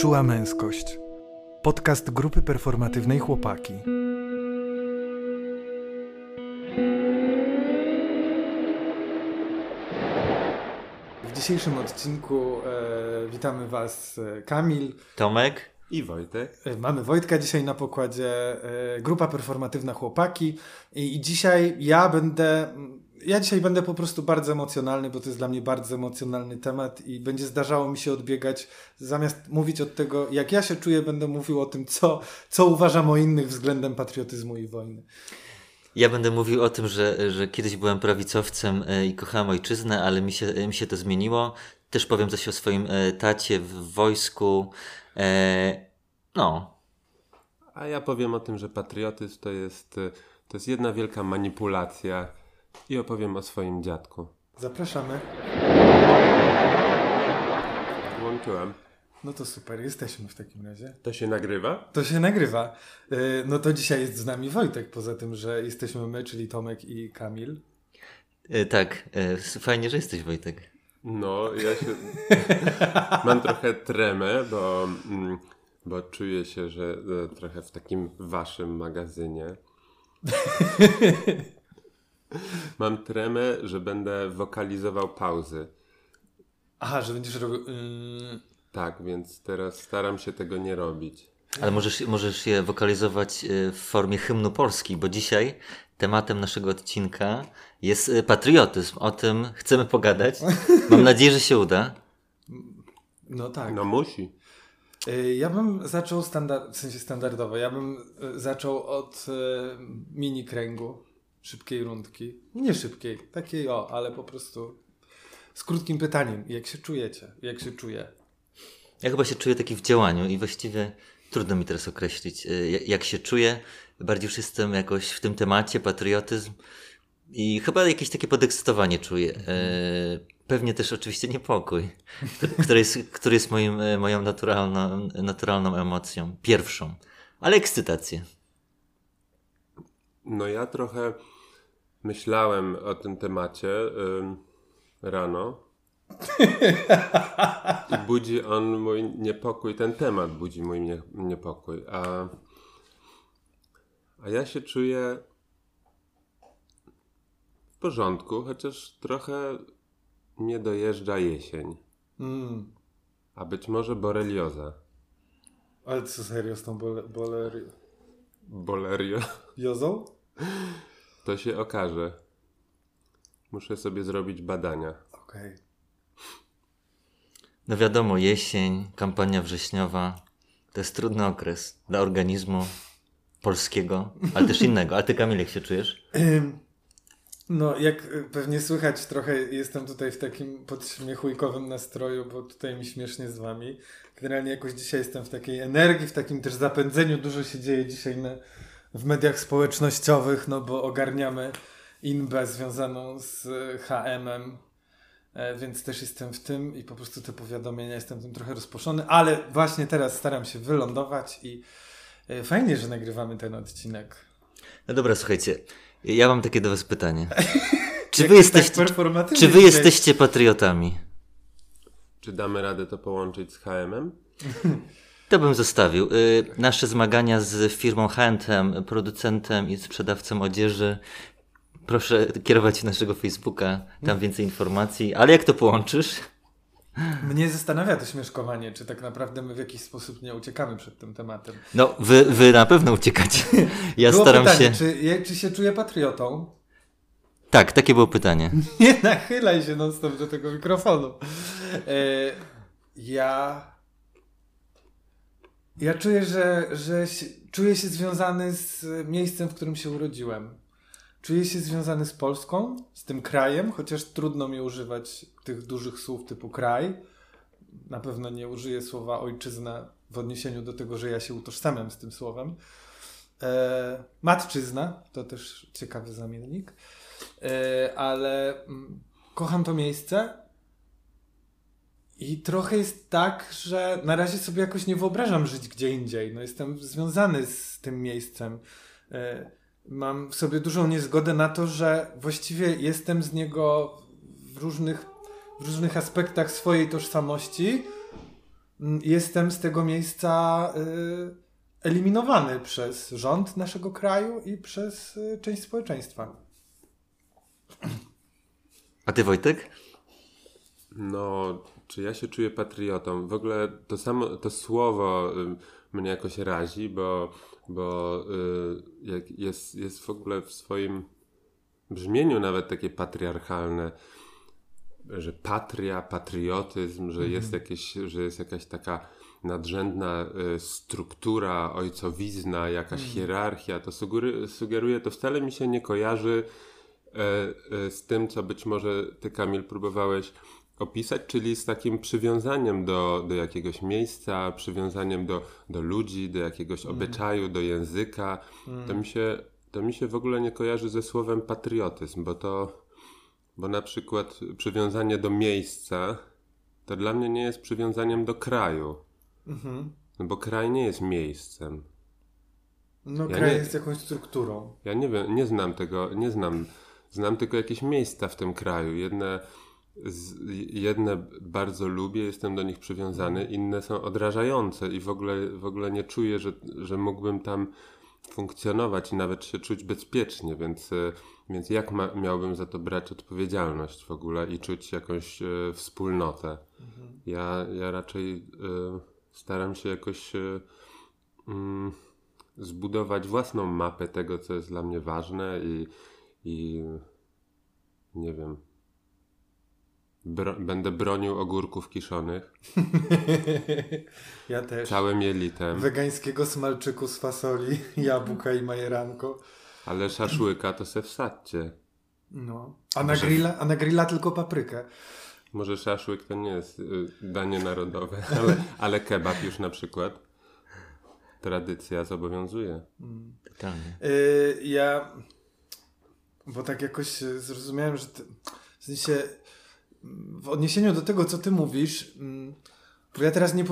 Czuła męskość. Podcast grupy performatywnej Chłopaki. W dzisiejszym odcinku e, witamy Was e, Kamil, Tomek i Wojtek. E, Mamy Wojtka dzisiaj na pokładzie, e, grupa performatywna Chłopaki i, i dzisiaj ja będę, ja dzisiaj będę po prostu bardzo emocjonalny, bo to jest dla mnie bardzo emocjonalny temat i będzie zdarzało mi się odbiegać, zamiast mówić od tego, jak ja się czuję, będę mówił o tym, co, co uważam o innych względem patriotyzmu i wojny. Ja będę mówił o tym, że, że kiedyś byłem prawicowcem e, i kochałem ojczyznę, ale mi się, e, mi się to zmieniło. Też powiem coś o swoim e, tacie w wojsku. No. A ja powiem o tym, że patriotyzm to jest, to jest jedna wielka manipulacja i opowiem o swoim dziadku. Zapraszamy. Włączyłem. No to super, jesteśmy w takim razie. To się nagrywa? To się nagrywa. E, no to dzisiaj jest z nami Wojtek, poza tym, że jesteśmy my, czyli Tomek i Kamil. E, tak, e, fajnie, że jesteś Wojtek. No, ja się mam trochę tremę, bo, mm, bo czuję się, że trochę w takim waszym magazynie. mam tremę, że będę wokalizował pauzy. Aha, że będziesz robił... Yy... Tak, więc teraz staram się tego nie robić. Ale możesz, możesz je wokalizować e, w formie hymnu Polski, bo dzisiaj tematem naszego odcinka jest e, patriotyzm. O tym chcemy pogadać. Mam nadzieję, że się uda. No tak. No musi. E, ja bym zaczął standard, w sensie standardowo. Ja bym zaczął od mini kręgu, szybkiej rundki. Nie szybkiej, takiej o, ale po prostu z krótkim pytaniem. Jak się czujecie? Jak się czuje? Ja chyba się czuję taki w działaniu i właściwie trudno mi teraz określić, e, jak się czuję. Bardziej już jestem jakoś w tym temacie, patriotyzm i chyba jakieś takie podekscytowanie czuję. E, pewnie też oczywiście niepokój, który jest, który jest moim, e, moją naturalną, naturalną emocją, pierwszą, ale ekscytację. No ja trochę myślałem o tym temacie rano i budzi on mój niepokój, ten temat budzi mój nie, niepokój. A, a ja się czuję w porządku, chociaż trochę nie dojeżdża jesień. Mm. A być może borelioza. Ale co serio z tą bole? Bolerio? Jozą? To się okaże. Muszę sobie zrobić badania. Okej. Okay. No wiadomo, jesień, kampania wrześniowa to jest trudny okres dla organizmu polskiego, ale też innego. A ty, Kamil, jak się czujesz? No, jak pewnie słychać, trochę jestem tutaj w takim podśmiechujkowym nastroju, bo tutaj mi śmiesznie z wami. Generalnie jakoś dzisiaj jestem w takiej energii, w takim też zapędzeniu. Dużo się dzieje dzisiaj na, w mediach społecznościowych, no bo ogarniamy inbę związaną z HM-em E, więc też jestem w tym i po prostu te powiadomienia jestem tym trochę rozproszony, ale właśnie teraz staram się wylądować i e, fajnie, że nagrywamy ten odcinek. No dobra, słuchajcie, ja mam takie do was pytanie. Czy wy, jesteście, tak czy wy jesteście patriotami? Czy damy radę to połączyć z HM-em? To bym zostawił. Y, nasze zmagania z firmą H&M, producentem i sprzedawcą odzieży Proszę kierować naszego Facebooka, tam więcej informacji. Ale jak to połączysz? Mnie zastanawia to śmieszkowanie, czy tak naprawdę my w jakiś sposób nie uciekamy przed tym tematem. No, wy, wy na pewno uciekacie. Ja było staram pytanie, się. Czy, czy się czuję patriotą? Tak, takie było pytanie. Nie nachylaj się non-stop do tego mikrofonu. E, ja. Ja czuję, że, że się, czuję się związany z miejscem, w którym się urodziłem. Czuję się związany z Polską, z tym krajem, chociaż trudno mi używać tych dużych słów typu kraj. Na pewno nie użyję słowa ojczyzna w odniesieniu do tego, że ja się utożsamiam z tym słowem. E, matczyzna to też ciekawy zamiennik, ale mm, kocham to miejsce. I trochę jest tak, że na razie sobie jakoś nie wyobrażam żyć gdzie indziej. No, jestem związany z tym miejscem. E, mam w sobie dużą niezgodę na to, że właściwie jestem z niego w różnych, w różnych aspektach swojej tożsamości mm, jestem z tego miejsca y, eliminowany przez rząd naszego kraju i przez część społeczeństwa. A ty Wojtek? No, czy ja się czuję patriotą? W ogóle to samo, to słowo y, mnie jakoś razi, bo, bo y, jest, jest w ogóle w swoim brzmieniu nawet takie patriarchalne, że patria, patriotyzm, że jest jakieś, że jest jakaś taka nadrzędna y, struktura, ojcowizna, jakaś hierarchia, to sugery, sugeruje, to wcale mi się nie kojarzy z tym, co być może ty, Kamil, próbowałeś opisać, czyli z takim przywiązaniem do, do jakiegoś miejsca, przywiązaniem do, do ludzi, do jakiegoś obyczaju, do języka. To, mi się, to mi się w ogóle nie kojarzy ze słowem patriotyzm, bo to, bo na przykład przywiązanie do miejsca to dla mnie nie jest przywiązaniem do kraju. No bo kraj nie jest miejscem. No, Ja kraj nie- jest jakąś strukturą. Ja nie wiem, nie znam tego, nie znam. Znam tylko jakieś miejsca w tym kraju. Jedne, z, jedne bardzo lubię, jestem do nich przywiązany, inne są odrażające i w ogóle, w ogóle nie czuję, że, że mógłbym tam funkcjonować i nawet się czuć bezpiecznie, więc, e, więc jak ma, miałbym za to brać odpowiedzialność w ogóle i czuć jakąś e, wspólnotę? Ja, ja raczej e, staram się jakoś mm, zbudować własną mapę tego, co jest dla mnie ważne i, i nie wiem. Bro, będę bronił ogórków kiszonych Ja też. całym jelitem, Wegańskiego smalczyku z fasoli, jabłka i majeranko. ale szaszłyka to se wsadźcie. No. A na, grilla, a na grilla tylko paprykę. Może szaszłyk to nie jest y, danie narodowe, ale, ale kebab już na przykład. Tradycja zobowiązuje. Totalnie. Yy, ja. Bo tak jakoś e, zrozumiałem, że. Ty, w sensie. W odniesieniu do tego, co ty mówisz. mm, Bo ja teraz nie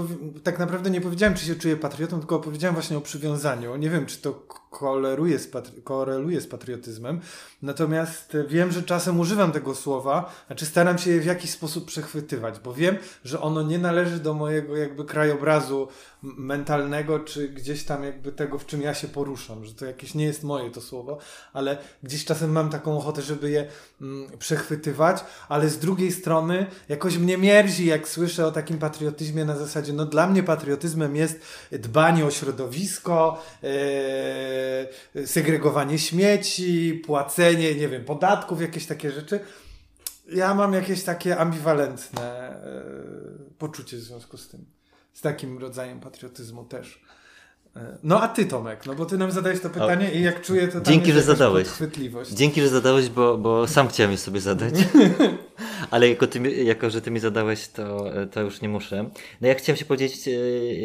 tak naprawdę nie powiedziałem, czy się czuję patriotą, tylko powiedziałem właśnie o przywiązaniu. Nie wiem, czy to k- koleruje z koreluje z patriotyzmem. Natomiast wiem, że czasem używam tego słowa, znaczy staram się je w jakiś sposób przechwytywać, bo wiem, że ono nie należy do mojego jakby krajobrazu mentalnego, czy gdzieś tam jakby tego, w czym ja się poruszam, że to jakieś nie jest moje to słowo, ale gdzieś czasem mam taką ochotę, żeby je mm, przechwytywać, ale z drugiej strony jakoś mnie mierzi, jak słyszę o takim patriotyzmie na zasadzie, no dla mnie patriotyzmem jest dbanie o środowisko, e, segregowanie śmieci, płacenie, nie wiem, podatków, jakieś takie rzeczy. Ja mam jakieś takie ambiwalentne e, poczucie w związku z tym. Z takim rodzajem patriotyzmu też. E, No a ty Tomek, no bo ty nam zadałeś to pytanie i jak czuję to tam Dzięki, że zadałeś. Dzięki, że zadałeś, bo, bo sam chciałem je sobie zadać. Ale jako, ty, jako, że ty mi zadałeś, to, to już nie muszę. No ja chciałem się podzielić, e,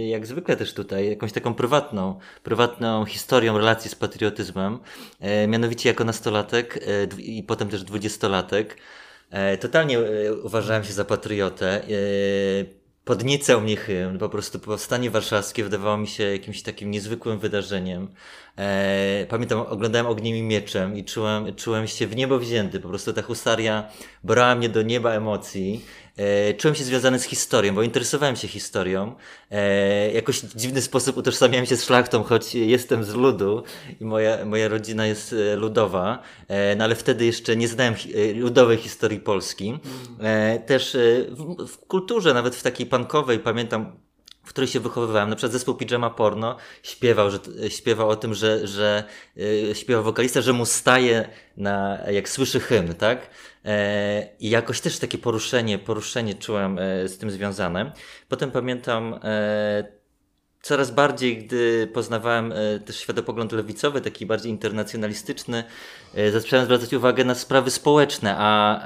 jak zwykle też tutaj, jakąś taką prywatną, prywatną historią relacji z patriotyzmem. E, mianowicie jako nastolatek e, i potem też dwudziestolatek. Totalnie uważałem się za patriotę. Podniecał mnie hymn, po prostu powstanie warszawskie wydawało mi się jakimś takim niezwykłym wydarzeniem. E, pamiętam, oglądałem Ogniem i Mieczem i czułem, czułem się w niebo wzięty. Po prostu ta husaria brała mnie do nieba emocji. E, czułem się związany z historią, bo interesowałem się historią. E, jakoś w dziwny sposób utożsamiałem się z szlachtą, choć jestem z ludu i moja, moja rodzina jest e, ludowa, no ale wtedy jeszcze nie znałem ludowej historii Polski. Też w, w kulturze, nawet w takiej punkowej, pamiętam w której się wychowywałem. Na przykład zespół Pijama Porno śpiewał, że, śpiewał o tym, że, że yy, wokalista, że mu staje na, jak słyszy hymn, tak? E, I jakoś też takie poruszenie, poruszenie czułem e, z tym związane. Potem pamiętam e, coraz bardziej, gdy poznawałem e, też światopogląd lewicowy, taki bardziej internacjonalistyczny, e, zacząłem zwracać uwagę na sprawy społeczne, a,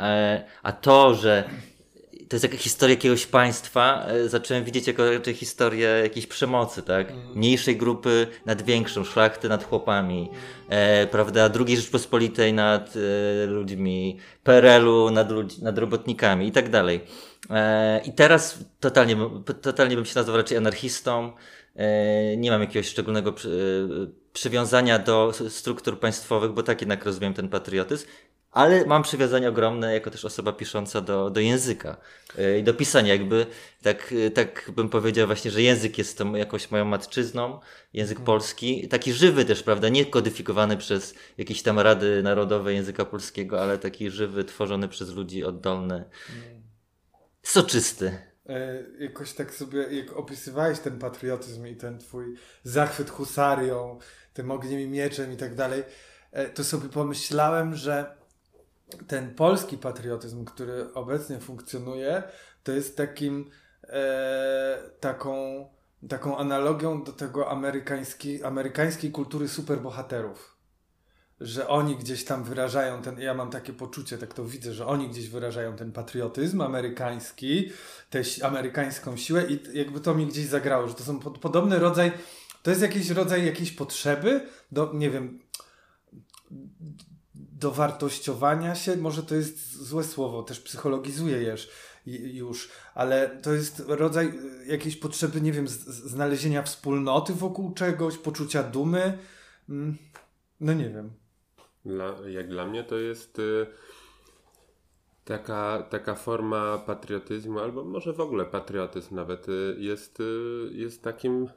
a to, że to jest jakaś historia jakiegoś państwa, e, zacząłem widzieć jako raczej historię jakiejś przemocy, tak? Mniejszej grupy nad większą, szlachty nad chłopami, e, prawda? Drugiej Rzeczpospolitej nad e, ludźmi, PRL-u nad, ludź, nad robotnikami i tak dalej. E, I teraz totalnie, bym- totalnie bym się nazwał raczej anarchistą. E, nie mam jakiegoś szczególnego przy, e, przywiązania do struktur państwowych, bo tak jednak rozumiem ten patriotyzm. Ale mam przywiązanie ogromne jako też osoba pisząca do, do języka i do pisania. Jakby, tak, tak bym powiedział właśnie, że język jest tą jakoś moją matczyzną, język polski, taki żywy też, prawda, nie kodyfikowany przez jakieś tam rady narodowe języka polskiego, ale taki żywy, tworzony przez ludzi oddolny, soczysty. E, jakoś tak sobie, jak opisywałeś ten patriotyzm i ten twój zachwyt husarią, tym ogniem i mieczem i tak dalej, e, to sobie pomyślałem, że ten polski patriotyzm, który obecnie funkcjonuje, to jest takim e, taką, taką analogią do tego amerykańskiej, amerykańskiej kultury superbohaterów. Że oni gdzieś tam wyrażają ten, ja mam takie poczucie, tak to widzę, że oni gdzieś wyrażają ten patriotyzm amerykański, tę amerykańską siłę i jakby to mi gdzieś zagrało, że to są pod, podobny rodzaj, to jest jakiś rodzaj jakiejś potrzeby do, nie wiem, dowartościowania się, może to jest złe słowo, też psychologizuje już, ale to jest rodzaj y, jakiejś potrzeby, nie wiem, znalezienia wspólnoty wokół czegoś, poczucia dumy. Mm, no nie wiem. Dla, jak dla mnie to jest y, taka, taka forma patriotyzmu, albo może w ogóle patriotyzm nawet y, jest, y, jest takim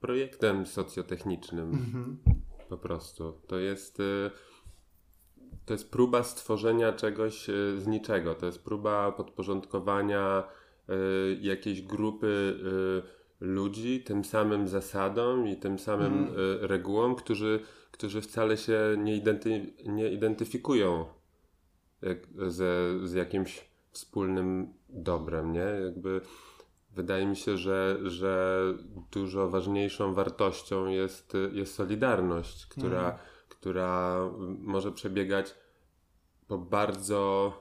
projektem socjotechnicznym. -hmm po prostu. To jest, y, to jest próba stworzenia czegoś y, z niczego. To jest próba podporządkowania y, jakiejś grupy ludzi tym samym zasadom i tym samym mm. regułom, którzy, którzy wcale się nie, identy, nie identyfikują ze, z jakimś wspólnym dobrem, nie? Jakby wydaje mi się, że, że dużo ważniejszą wartością jest, jest solidarność, która, mhm. która może przebiegać po bardzo,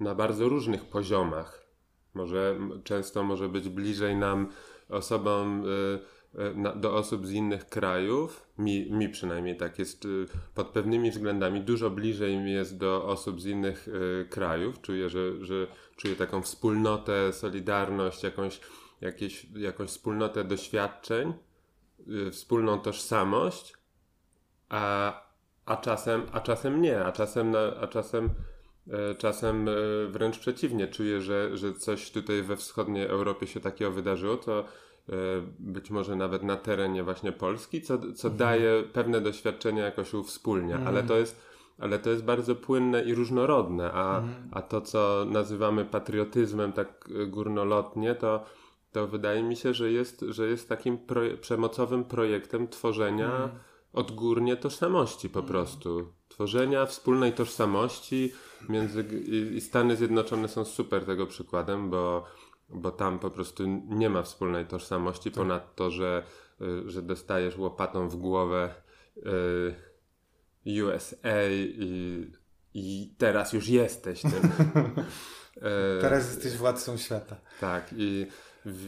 na bardzo różnych poziomach. Może często może być bliżej nam osobom. Y, do osób z innych krajów, mi, mi przynajmniej tak jest, y, pod pewnymi względami dużo bliżej mi jest do osób z innych y, krajów. Czuję, że, że czuję taką wspólnotę, solidarność, jakąś, jakieś, jakąś wspólnotę doświadczeń, wspólną tożsamość, a, a, czasem, a czasem nie, a czasem, a czasem czasem wręcz przeciwnie. Czuję, że, że coś tutaj we wschodniej Europie się takiego wydarzyło, to E, być może nawet na terenie właśnie Polski, co, co mhm. daje pewne doświadczenia jakoś uwspólnia, mhm. ale to jest ale to jest bardzo płynne i różnorodne, a, mhm. a to, co nazywamy patriotyzmem tak e, górnolotnie, to, to wydaje mi się, że jest, że jest takim proje przemocowym projektem tworzenia mhm. odgórnie tożsamości po prostu. Tworzenia wspólnej tożsamości między, i, i Stany Zjednoczone są super tego przykładem, bo bo tam po prostu nie ma wspólnej tożsamości, tak. ponad że, y, że dostajesz łopatą w głowę y, USA i, i teraz już jesteś tym. E, teraz jesteś władcą świata. Tak, i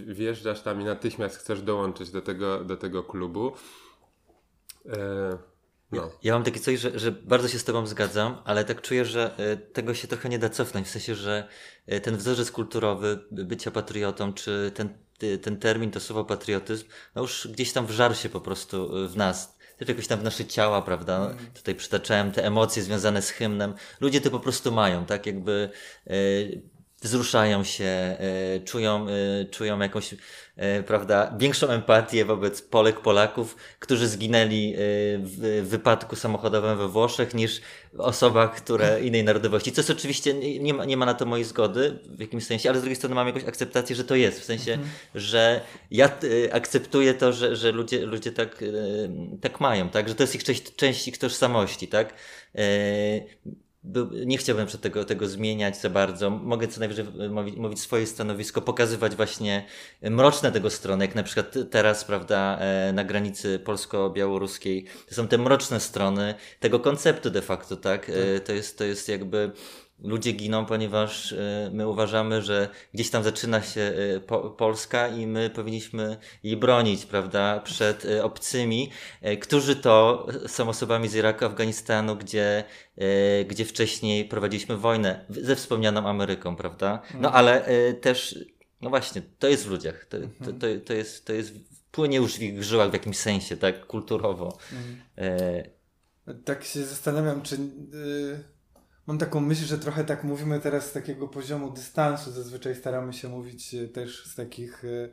wjeżdżasz tam i natychmiast chcesz dołączyć do tego, do tego klubu. E, no. Ja mam takie coś, że, że bardzo się z Tobą zgadzam, ale tak czuję, że e, tego się trochę nie da cofnąć. W sensie, że e, ten wzorzec kulturowy bycia patriotą, czy ten, ten termin, to słowo patriotyzm, no już gdzieś tam wżarł się po prostu e, w nas. Też jakoś tam w nasze ciała, prawda? Mm. Tutaj przytaczałem te emocje związane z hymnem. Ludzie to po prostu mają, tak? Jakby wzruszają się, e, czują, e, czują jakąś, e, prawda, większą empatię wobec Polek, Polaków, którzy zginęli w wypadku samochodowym we Włoszech niż osobach, które innej narodowości. Co jest oczywiście, nie ma, nie ma na to mojej zgody w jakimś sensie, ale z drugiej strony mam jakąś akceptację, że to jest. W sensie, mhm. że ja akceptuję to, że, że ludzie, ludzie tak, tak mają, tak? Że to jest ich część, część ich tożsamości, tak? Nie chciałbym przed tego, tego zmieniać za bardzo. Mogę co najwyżej mówić, mówić swoje stanowisko, pokazywać właśnie mroczne tego strony, jak na przykład teraz, prawda, e, na granicy polsko-białoruskiej. To są te mroczne strony tego konceptu de facto, tak? tak. To jest, to jest jakby ludzie giną, ponieważ e, my uważamy, że gdzieś tam zaczyna się e, Polska i my powinniśmy jej bronić, prawda, przed e, obcymi, którzy to są osobami z Iraku, Afganistanu, gdzie, gdzie wcześniej prowadziliśmy wojnę ze wspomnianą Ameryką, prawda? No mhm. ale też, no właśnie, to jest w ludziach, to, to, to, to jest, to jest, płynie już w ich żyłach w jakimś sensie, tak, kulturowo. Mhm. tak się zastanawiam, czy... Mam taką myśl, że trochę tak mówimy teraz z takiego poziomu dystansu. Zazwyczaj staramy się mówić y, też z takich... Yy,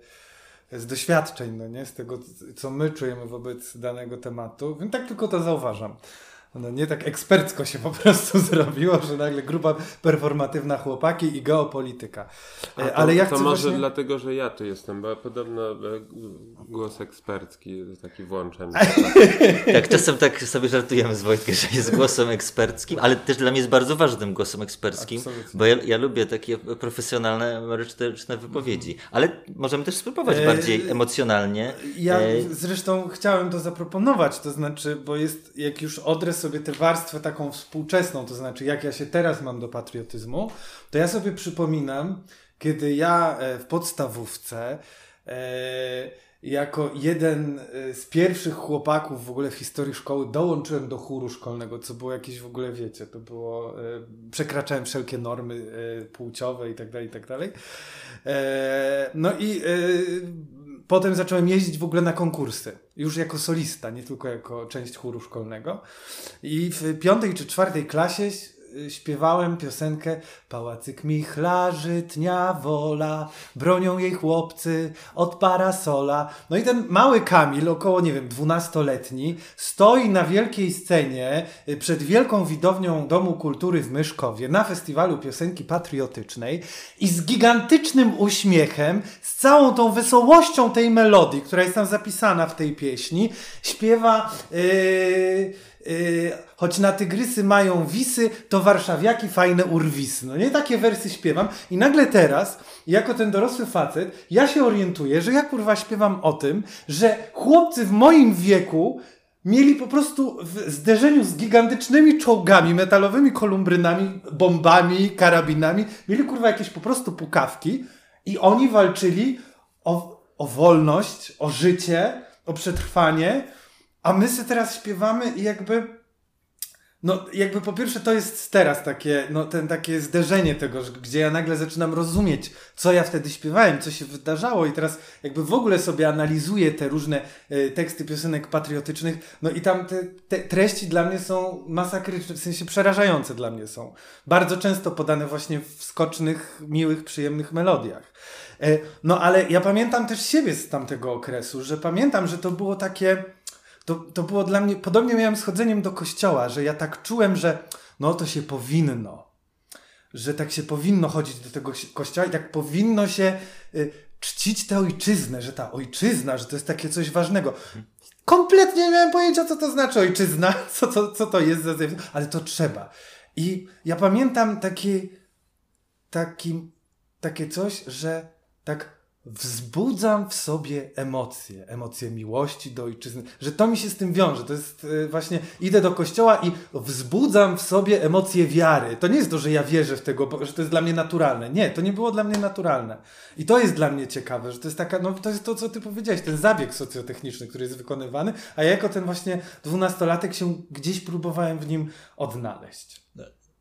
z doświadczeń, no nie? Z tego, co my czujemy wobec danego tematu. Więc tak tylko to zauważam. No nie tak ekspercko się po prostu zrobiło, że nagle grupa performatywna chłopaki i geopolityka. A e, to, Ale ja to może właśnie... dlatego, że ja tu jestem, bo podobno e, głos ekspercki taki włączam. tak, czasem tak sobie żartujemy z Wojtkiem, że jest głosem eksperckim, ale też dla mnie jest bardzo ważnym głosem eksperckim, Absolutnie. bo ja, ja, lubię takie profesjonalne, merytoryczne wypowiedzi. Ale możemy też spróbować e... bardziej emocjonalnie. Ja e... zresztą chciałem to zaproponować, to znaczy, bo jest jak już odres sobie tę warstwę taką współczesną, to znaczy jak ja się teraz mam do patriotyzmu, to ja sobie przypominam, kiedy ja e, w podstawówce e, jako jeden e, z pierwszych chłopaków w ogóle w historii szkoły dołączyłem do chóru szkolnego, co było jakieś w ogóle, wiecie, to było, przekraczałem wszelkie normy płciowe i tak dalej, i tak dalej. No i potem zacząłem jeździć w ogóle na konkursy. Już jako solista, nie tylko jako część chóru szkolnego. I w piątej czy czwartej klasie śpiewałem piosenkę Pałacyk Michlarzy, tnia wola, bronią jej chłopcy od parasola. No i ten mały Kamil, około, nie wiem, dwunastoletni, stoi na wielkiej scenie y, przed wielką widownią Domu Kultury w Myszkowie na festiwalu piosenki patriotycznej i z gigantycznym uśmiechem, z całą tą wesołością tej melodii, która jest tam zapisana w tej pieśni, śpiewa... Yy, choć na tygrysy mają wisy, to warszawiaki fajne urwisy. No nie takie wersy śpiewam. I nagle teraz, jako ten dorosły facet, ja się orientuję, że ja kurwa śpiewam o tym, że chłopcy w moim wieku mieli po prostu w zderzeniu z gigantycznymi czołgami, metalowymi kolumbrynami, bombami, karabinami, mieli kurwa jakieś po prostu pukawki i oni walczyli o, o wolność, o życie, o przetrwanie, a my sobie teraz śpiewamy i jakby. No, jakby po pierwsze to jest teraz takie, no, ten takie zderzenie tego, gdzie ja nagle zaczynam rozumieć, co ja wtedy śpiewałem, co się wydarzało i teraz jakby w ogóle sobie analizuję te różne y, teksty piosenek patriotycznych, no i tam te, te, treści dla mnie są masakryczne, w sensie przerażające dla mnie są. Bardzo często podane właśnie w skocznych, miłych, przyjemnych melodiach. Y, no ale ja pamiętam też siebie z tamtego okresu, że pamiętam, że to było takie to, to było dla mnie, podobnie miałem z chodzeniem do kościoła, że ja tak czułem, że no to się powinno, że tak się powinno chodzić do tego kościoła i tak powinno się y, czcić tę ojczyznę, że ta ojczyzna, że to jest takie coś ważnego. Kompletnie nie miałem pojęcia, co to znaczy ojczyzna, co, co, co to jest ale to trzeba. I ja pamiętam taki, taki, takie coś, że tak wzbudzam w sobie emocje, emocje miłości do ojczyzny, że to mi się z tym wiąże. To jest y, właśnie, idę do kościoła i wzbudzam w sobie emocje wiary. To nie jest to, że ja wierzę w tego, że to jest dla mnie naturalne. Nie, to nie było dla mnie naturalne. I to jest dla mnie ciekawe, że to jest taka, no to jest to, co ty powiedziałeś, ten zabieg socjotechniczny, który jest wykonywany, a ja jako ten właśnie dwunastolatek się gdzieś próbowałem w nim odnaleźć.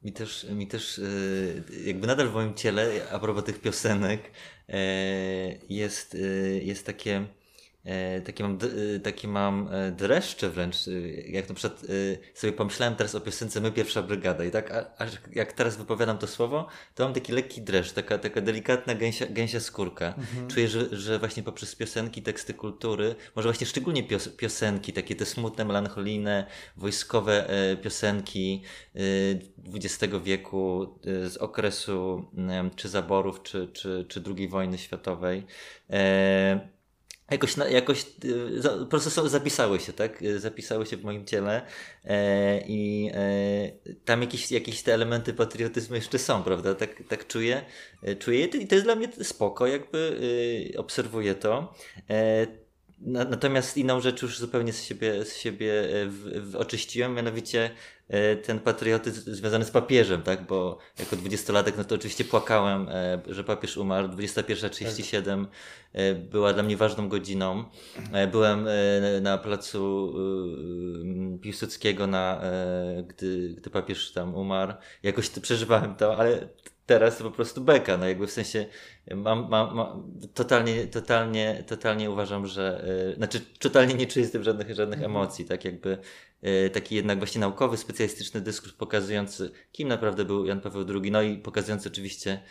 Mi też, mi też y, jakby nadal w moim ciele, a propos tych piosenek, e, jest, y, jest takie E, takie mam, e, takie mam e, dreszcze wręcz, jak na przykład sobie pomyślałem teraz o piosence My Pierwsza Brygada i tak, aż jak teraz wypowiadam to słowo, to mam taki lekki dreszcz, taka, taka delikatna gęsia, gęsia skórka. Mhm. Czuję, że, że właśnie poprzez piosenki, teksty kultury, może właśnie szczególnie pios, piosenki, takie te smutne, melancholijne, wojskowe piosenki XX wieku z okresu czy zaborów, czy, czy, czy II wojny światowej, Jakoś, jakoś y, po prostu zapisały się, tak? Y, zapisały się w moim ciele e, i e, tam jakieś, jakieś te elementy patriotyzmu jeszcze są, prawda? Tak, tak czuję, e, czuję i to jest dla mnie spoko, jakby y, obserwuję to. E, natomiast inną rzecz już zupełnie z siebie, z siebie e, w, w oczyściłem, mianowicie E, ten patriotyzm związany z papieżem, tak? Bo jako dwudziestolatek, no to oczywiście płakałem, e, że papież umarł. 21.37 e, była dla mnie ważną godziną. Byłem na placu Piłsudskiego, na, gdy, gdy papież tam umarł. Jakoś przeżywałem to, ale teraz to po prostu beka, no jakby w sensie mam, mam, mam totalnie, totalnie, totalnie uważam, że, yy, znaczy totalnie nie czuję z tym żadnych, żadnych Mhm. emocji, tak jakby yy, taki jednak właśnie naukowy, specjalistyczny dyskurs pokazujący, kim naprawdę był Jan Paweł II, no i pokazujący oczywiście,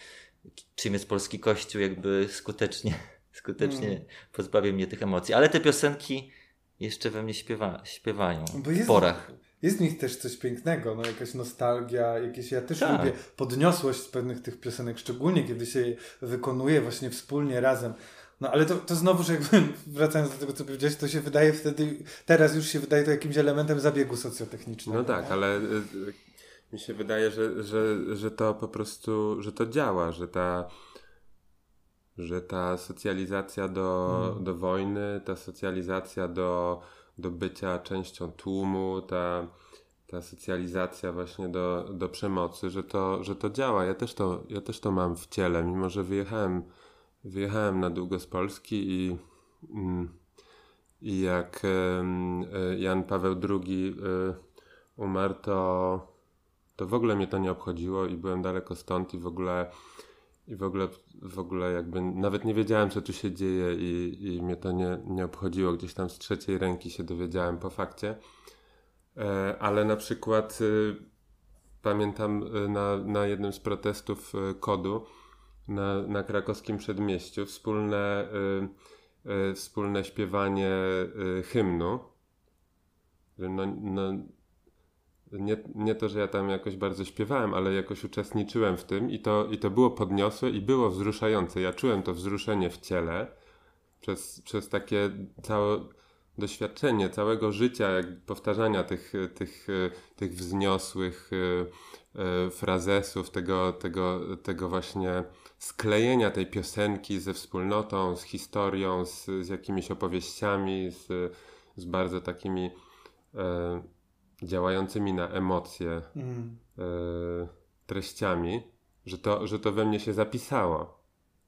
czym jest polski kościół, jakby skutecznie, skutecznie pozbawił mnie tych emocji, ale te piosenki jeszcze we mnie śpiewa, śpiewają Bo w porach. Jest w nich też coś pięknego, no jakaś nostalgia, jakieś, ja też Tak. lubię podniosłość pewnych tych piosenek, szczególnie kiedy się je wykonuje właśnie wspólnie, razem. No ale to, to znowuż jakby, wracając do tego, co powiedziałeś, to się wydaje wtedy, teraz już się wydaje to jakimś elementem zabiegu socjotechnicznego. No tak, ale y, y, mi się wydaje, że, że, że to po prostu, że to działa, że ta, że ta socjalizacja do, Mm. do wojny, ta socjalizacja do, do bycia częścią tłumu, ta, ta socjalizacja właśnie do, do przemocy, że to, że to działa. Ja też to, ja też to mam w ciele, mimo że wyjechałem, wyjechałem na długo z Polski i, mm, i jak e, Jan Paweł II e, umarł, to, to w ogóle mnie to nie obchodziło i byłem daleko stąd i w ogóle i w ogóle, w ogóle jakby nawet nie wiedziałem, co tu się dzieje i, i mnie to nie, nie obchodziło. Gdzieś tam z trzeciej ręki się dowiedziałem po fakcie. E, ale na przykład y, pamiętam y, na, na jednym z protestów y, kodu na, na krakowskim przedmieściu wspólne, y, y, wspólne śpiewanie y, hymnu. No, no, nie, nie to, że ja tam jakoś bardzo śpiewałem, ale jakoś uczestniczyłem w tym i to, i to było podniosłe i było wzruszające. Ja czułem to wzruszenie w ciele przez, przez takie całe doświadczenie całego życia, jak powtarzania tych, tych, tych wzniosłych e, e, frazesów, tego, tego, tego właśnie sklejenia tej piosenki ze wspólnotą, z historią, z, z jakimiś opowieściami, z, z bardzo takimi e, działającymi na emocje Mm. e, treściami, że to, że to we mnie się zapisało.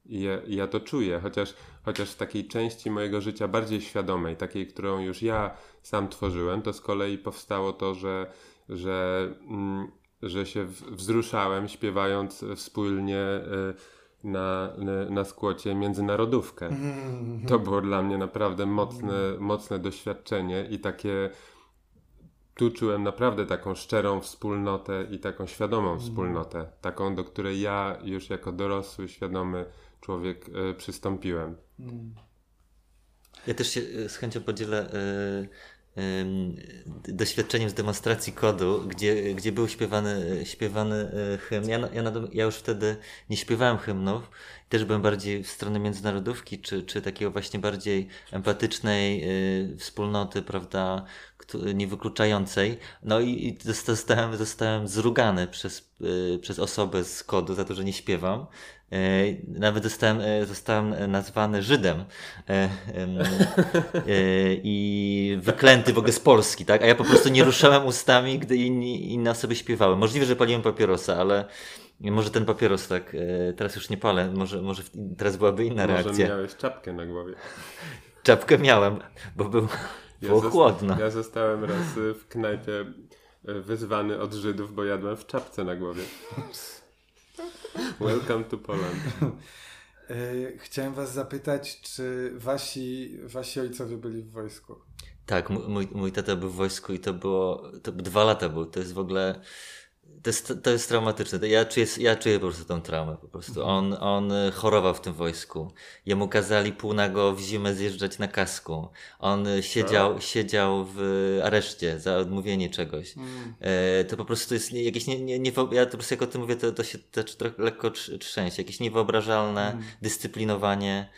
I ja, i ja to czuję, chociaż, chociaż w takiej części mojego życia bardziej świadomej, takiej, którą już ja sam tworzyłem, to z kolei powstało to, że, że, mm, że się wzruszałem śpiewając wspólnie na, na, na skłocie międzynarodówkę. Mm. To było dla mnie naprawdę mocne, mocne doświadczenie i takie. Tu czułem naprawdę taką szczerą wspólnotę i taką świadomą wspólnotę, taką, do której ja już jako dorosły, świadomy człowiek e, przystąpiłem. Mm. Ja też się y, z chęcią podzielę y, ym, doświadczeniem z demonstracji kodu, gdzie, gdzie był śpiewany, śpiewany y, hymn. Ja, ja, ja już wtedy nie śpiewałem hymnów, też byłem bardziej w stronę międzynarodówki, czy, czy takiego właśnie bardziej empatycznej y, wspólnoty, prawda, niewykluczającej. No i, i zosta- zostałem, zostałem zrugany przez, y, przez osobę z kodu za to, że nie śpiewam. E, Nawet zostałem, e, zostałem nazwany Żydem e, i wyklęty w ogóle z Polski, tak? A ja po prostu nie ruszałem ustami, gdy inni, inne osoby śpiewały. Możliwe, że paliłem papierosa, ale może ten papieros tak, teraz już nie palę, może, może teraz byłaby inna Może reakcja. miałeś czapkę na głowie. Czapkę miałem, bo był, było zos- chłodno. Ja zostałem raz w knajpie wyzwany od Żydów, bo jadłem w czapce na głowie. Welcome to Poland. E, Chciałem was zapytać, czy wasi, wasi ojcowie byli w wojsku? Tak, mój, mój, mój tata był w wojsku i to było, to dwa lata był, to jest w ogóle, to jest, to jest traumatyczne. Ja czuję, ja czuję po prostu tą traumę po prostu. On, on y, chorował w tym wojsku. Jemu kazali półnago w zimę zjeżdżać na kasku. On y, siedział, siedział w areszcie za odmówienie czegoś. E, to po prostu jest jakieś nie, nie, nie, ja to po prostu jak o tym mówię, to, to się też trochę lekko trz- trzęsie. Jakieś niewyobrażalne dyscyplinowanie.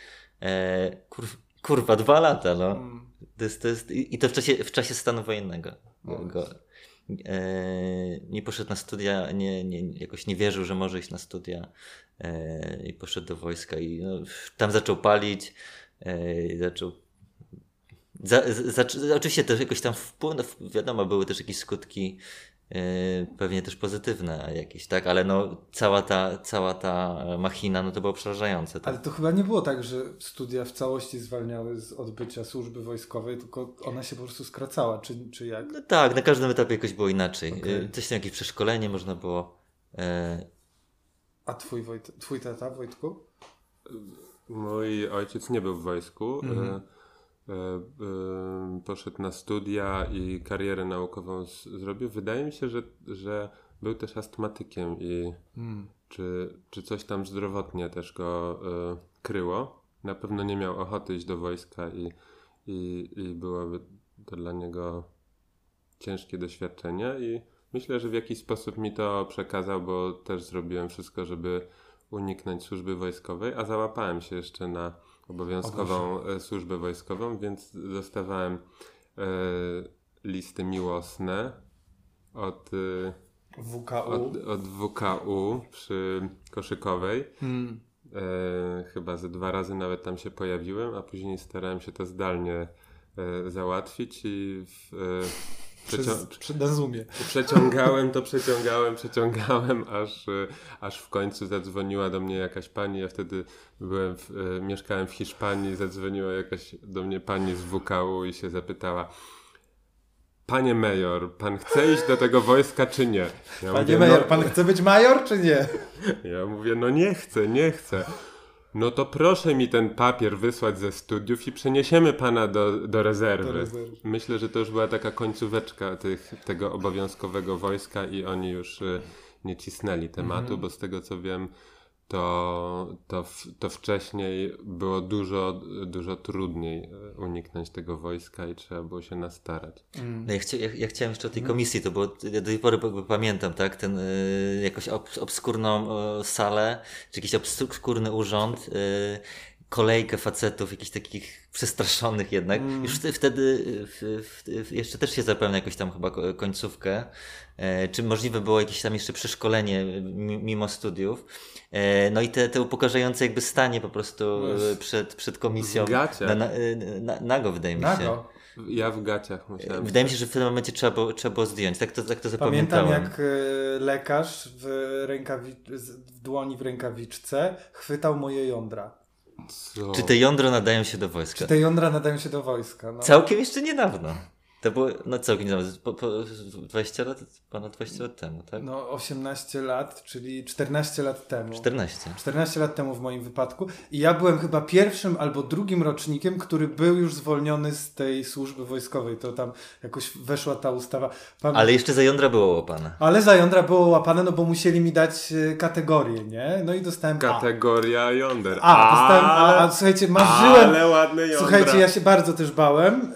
E, kur, kurwa, dwa lata, no. Mm. To jest, to jest, I to w czasie, w czasie stanu wojennego. Go, e, nie poszedł na studia, nie, nie, jakoś nie wierzył, że może iść na studia e, i poszedł do wojska i no, tam zaczął palić, e, zaczął za, za, za, oczywiście też jakoś tam wpływ, wiadomo, były też jakieś skutki e, pewnie też pozytywne jakieś, tak, ale no cała ta, cała ta machina, no to było przerażające. Tak? Ale to chyba nie było tak, że studia w całości zwalniały z odbycia służby wojskowej, tylko ona się po prostu skracała, czy, czy jak? No tak, na każdym etapie jakoś było inaczej. Okej. Y, Coś tam, jakieś przeszkolenie można było. E, A twój, Wojt, twój tata, Wojtku? Mój ojciec nie był w wojsku. E, e, poszedł na studia i karierę naukową z, zrobił. Wydaje mi się, że, że był też astmatykiem i Mm. czy, czy coś tam zdrowotnie też go e, kryło. Na pewno nie miał ochoty iść do wojska i, i, i byłoby to dla niego ciężkie doświadczenie i myślę, że w jakiś sposób mi to przekazał, bo też zrobiłem wszystko, żeby uniknąć służby wojskowej, a załapałem się jeszcze na obowiązkową e, służbę wojskową, więc dostawałem e, listy miłosne od, e, WKU. od, od WKU przy Koszykowej. Mm. E, chyba ze dwa razy nawet tam się pojawiłem, a później starałem się to zdalnie e, załatwić i w, Przez, przecio- przy, na Zoomie. przeciągałem to, przeciągałem, przeciągałem, aż, e, aż w końcu zadzwoniła do mnie jakaś pani. Ja wtedy byłem w, e, mieszkałem w Hiszpanii, zadzwoniła jakaś do mnie pani z WKU i się zapytała. Panie major, pan chce iść do tego wojska czy nie? Ja Panie mówię, major, no- pan chce być major, czy nie? ja mówię, no nie chcę, nie chcę. No to proszę mi ten papier wysłać ze studiów i przeniesiemy pana do, do, rezerwy. Do rezerwy. Myślę, że to już była taka końcóweczka tych, tego obowiązkowego wojska i oni już y, nie cisnęli tematu, Mhm. bo z tego co wiem, to, to, w, to wcześniej było dużo, dużo trudniej y, uniknąć tego wojska i trzeba było się nastarać. No ja, chcia, ja, ja chciałem jeszcze o tej komisji, to było, ja do tej pory pamiętam, tak, ten y, jakoś ob, obskurną y, salę, czy jakiś obskurny urząd, y, kolejkę facetów, jakichś takich przestraszonych jednak. Już wtedy, w, w, w, jeszcze też się zapewne jakoś tam chyba ko- końcówkę, e, czy możliwe było jakieś tam jeszcze przeszkolenie mi- mimo studiów. E, no i te, te upokarzające jakby stanie po prostu y, przed, przed komisją. W gaciach. Na, na, y, na, nago wydaje mi się. Nago. Ja w gaciach musiałem. Wydaje mi się, że w tym momencie trzeba było, trzeba było zdjąć. Tak to, tak to Pamiętam zapamiętałem. jak e, lekarz w, rękawi- w dłoni w rękawiczce chwytał moje jądra. Co? Czy te jądra nadają się do wojska? Czy te jądra nadają się do wojska? No. Całkiem jeszcze niedawno. To było, no całkiem niedawno, po, po 20 lat, ponad 20 lat temu, tak? no 18 lat, czyli 14 lat temu. 14. 14 lat temu w moim wypadku. I ja byłem chyba pierwszym albo drugim rocznikiem, który był już zwolniony z tej służby wojskowej. To tam jakoś weszła ta ustawa. Pam- Ale jeszcze za jądra było łapane. Ale za jądra było łapane, no bo musieli mi dać e, kategorię, nie? No i dostałem A. Kategoria jąder. A, dostałem A, a słuchajcie, marzyłem. Ale ładne jądra. Słuchajcie, ja się bardzo też bałem.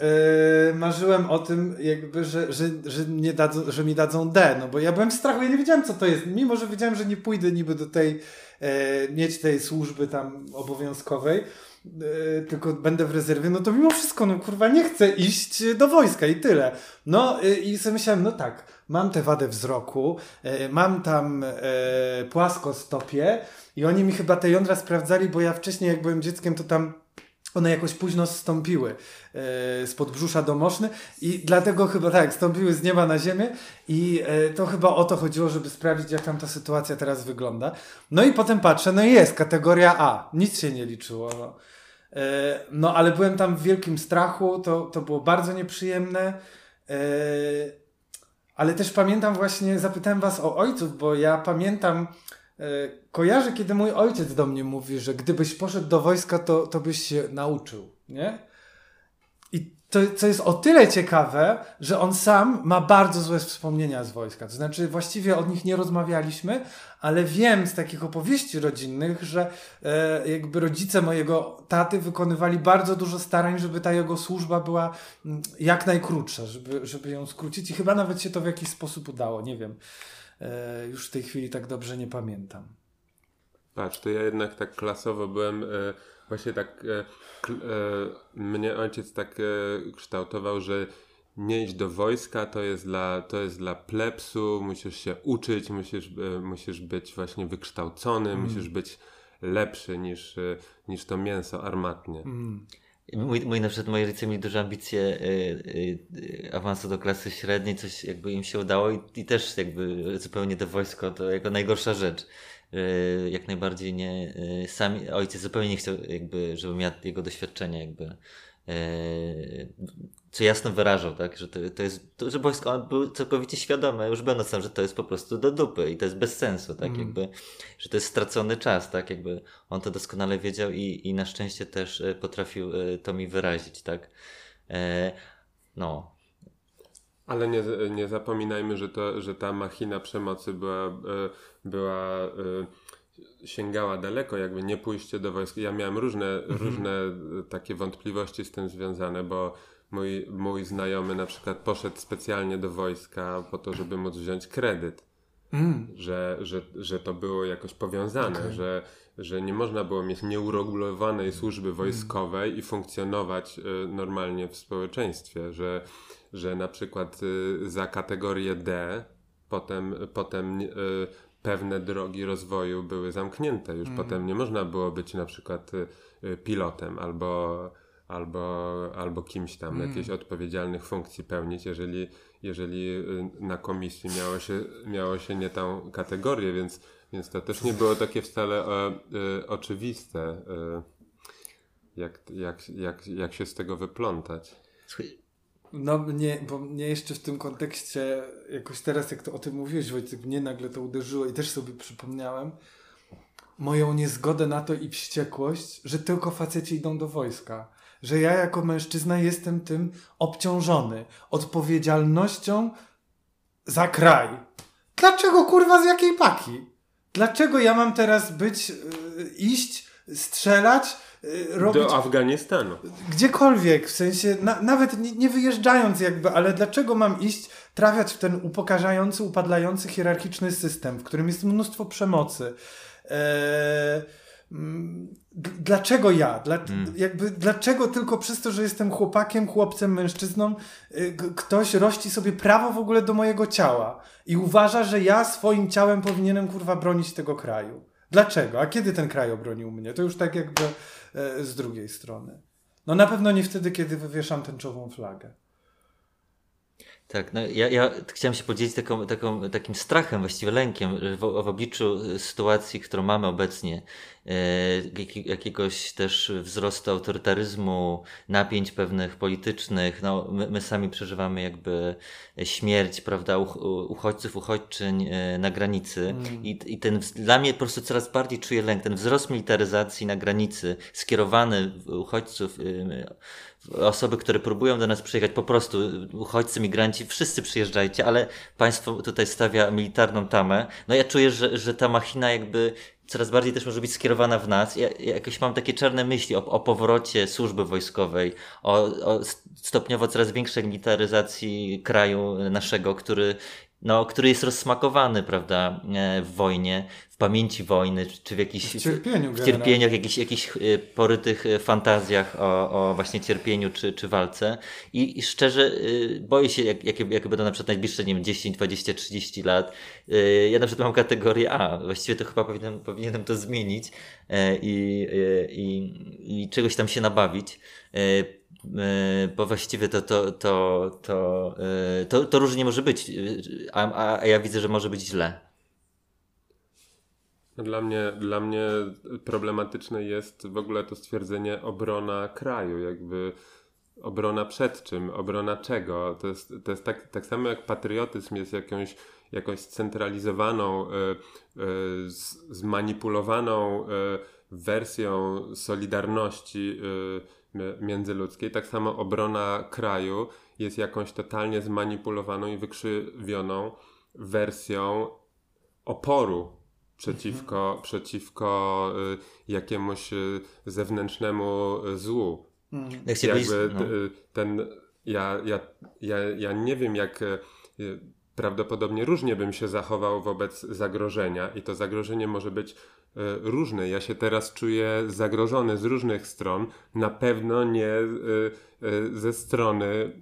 Yy, marzyłem o tym, jakby, że, że, że, nie dadzą, że mi dadzą D, no bo ja byłem w strachu, ja nie wiedziałem, co to jest. Mimo, że wiedziałem, że nie pójdę niby do tej, e, mieć tej służby tam obowiązkowej, e, tylko będę w rezerwie, no to mimo wszystko, no kurwa, nie chcę iść do wojska i tyle. No e, i sobie myślałem, no tak, mam tę wadę wzroku, e, mam tam e, płaskostopie i oni mi chyba te jądra sprawdzali, bo ja wcześniej, jak byłem dzieckiem, to tam one jakoś późno zstąpiły e, z podbrzusza do moszny i dlatego chyba tak, stąpiły z nieba na ziemię i e, to chyba o to chodziło, żeby sprawdzić, jak tam ta sytuacja teraz wygląda. No i potem patrzę, no i jest, kategoria A, nic się nie liczyło. No, e, no ale byłem tam w wielkim strachu, to, to było bardzo nieprzyjemne. Ale też pamiętam właśnie, zapytałem was o ojców, bo ja pamiętam, kojarzę, kiedy mój ojciec do mnie mówi, że gdybyś poszedł do wojska, to, to byś się nauczył, nie? I to, co jest o tyle ciekawe, że on sam ma bardzo złe wspomnienia z wojska. To znaczy, właściwie od nich nie rozmawialiśmy, ale wiem z takich opowieści rodzinnych, że e, jakby rodzice mojego taty wykonywali bardzo dużo starań, żeby ta jego służba była mm, jak najkrótsza, żeby, żeby ją skrócić i chyba nawet się to w jakiś sposób udało, nie wiem. E, już w tej chwili tak dobrze nie pamiętam. Patrz, to ja jednak tak klasowo byłem, e, właśnie tak, e, mnie ojciec tak kształtował, że nie iść do wojska to jest dla, to jest dla plebsu, musisz się uczyć, musisz, musisz być właśnie wykształcony, musisz być lepszy niż, niż to mięso armatnie. Mój, mój, na przykład moi rodzice mieli duże ambicje y, y, y, awansu do klasy średniej, coś jakby im się udało i, i też jakby zupełnie to wojsko to jako najgorsza rzecz. Y, jak najbardziej nie, y, sami, ojciec zupełnie nie chciał jakby, żebym ja jego doświadczenia jakby co jasno wyrażał, tak, że to, to jest, to, że wojsko on był całkowicie świadomy, już będąc tam, że to jest po prostu do dupy i to jest bez sensu, tak, mm. jakby, że to jest stracony czas, tak, jakby on to doskonale wiedział i, i na szczęście też e, potrafił e, to mi wyrazić, tak. E, no. Ale nie, nie zapominajmy, że, to, że ta machina przemocy była, e, była sięgała daleko, jakby nie pójście do wojska. Ja miałem różne, mhm. różne takie wątpliwości z tym związane, bo mój, mój znajomy na przykład poszedł specjalnie do wojska po to, żeby móc wziąć kredyt. Mm. Że, że, że to było jakoś powiązane, okay. że, że nie można było mieć nieuregulowanej służby mm. wojskowej mm. i funkcjonować y, normalnie w społeczeństwie, że, że na przykład y, za kategorię D potem, potem y, pewne drogi rozwoju były zamknięte. Już mm. potem nie można było być na przykład y, pilotem albo albo, albo kimś tam mm. jakiejś odpowiedzialnych funkcji pełnić, jeżeli, jeżeli y, na komisji miało się, miało się nie tą kategorię, więc, więc to też nie było takie wcale o, y, oczywiste, y, jak, jak, jak, jak się z tego wyplątać. No mnie, bo mnie jeszcze w tym kontekście, jakoś teraz jak to o tym mówiłeś Wojciech, mnie nagle to uderzyło i też sobie przypomniałem moją niezgodę na to i wściekłość, że tylko faceci idą do wojska że ja jako mężczyzna jestem tym obciążony odpowiedzialnością za kraj. Dlaczego kurwa z jakiej paki? Dlaczego ja mam teraz być, yy, iść, strzelać, yy, robić... Do Afganistanu. Gdziekolwiek, w sensie, na, nawet nie, nie, wyjeżdżając jakby, ale dlaczego mam iść, trafiać w ten upokarzający, upadlający, hierarchiczny system, w którym jest mnóstwo przemocy. Yy, Dlaczego ja? Dla, mm. jakby, dlaczego tylko przez to, że jestem chłopakiem, chłopcem, mężczyzną, y, ktoś rości sobie prawo w ogóle do mojego ciała i uważa, że ja swoim ciałem powinienem kurwa bronić tego kraju? Dlaczego? A kiedy ten kraj obronił mnie? To już tak jakby e, z drugiej strony. No na pewno nie wtedy, kiedy wywieszam tęczową flagę. Tak, no ja, ja chciałem się podzielić taką, taką, takim strachem, właściwie lękiem w, w obliczu sytuacji, którą mamy obecnie, e, jakiegoś też wzrostu autorytaryzmu, napięć pewnych politycznych. No, my, my sami przeżywamy jakby śmierć, prawda, uch, uchodźców, uchodźczyń e, na granicy mm. I, i ten dla mnie po prostu coraz bardziej czuję lęk, ten wzrost militaryzacji na granicy skierowany uchodźców e, osoby, które próbują do nas przyjechać, po prostu uchodźcy, migranci, wszyscy przyjeżdżajcie, ale państwo tutaj stawia militarną tamę. No ja czuję, że, że ta machina jakby coraz bardziej też może być skierowana w nas. Ja, jakoś mam takie czarne myśli o, o powrocie służby wojskowej, o, o stopniowo coraz większej militaryzacji kraju naszego, który no, który jest rozsmakowany, prawda, e, w wojnie, w pamięci wojny, czy w jakichś w cierpieniu, w cierpieniach, jakichś, jakichś e, porytych e, fantazjach o, o właśnie cierpieniu czy, czy walce. I, I szczerze boję się, jak, jakie, jakie będą na przykład najbliższe, nie wiem, 10, 20, 30 lat. Ja na przykład mam kategorię A. Właściwie to chyba powinienem, powinienem to zmienić i, i, i czegoś tam się nabawić bo właściwie to, to, to, to, e, to, to różnie może być, a, a ja widzę, że może być źle. Dla mnie, dla mnie problematyczne jest w ogóle to stwierdzenie obrona kraju, jakby obrona przed czym, obrona czego. To jest, to jest tak, tak samo jak patriotyzm jest jakąś, jakąś scentralizowaną, y, zmanipulowaną wersją solidarności międzyludzkiej. Tak samo obrona kraju jest jakąś totalnie zmanipulowaną i wykrzywioną wersją oporu przeciwko, mhm. przeciwko y, jakiemuś y, zewnętrznemu złu. Mhm. Jakby no. ten, ja, ja, ja, ja nie wiem, jak y, prawdopodobnie różnie bym się zachował wobec zagrożenia i to zagrożenie może być różne. Ja się teraz czuję zagrożony z różnych stron. Na pewno nie e, e, ze strony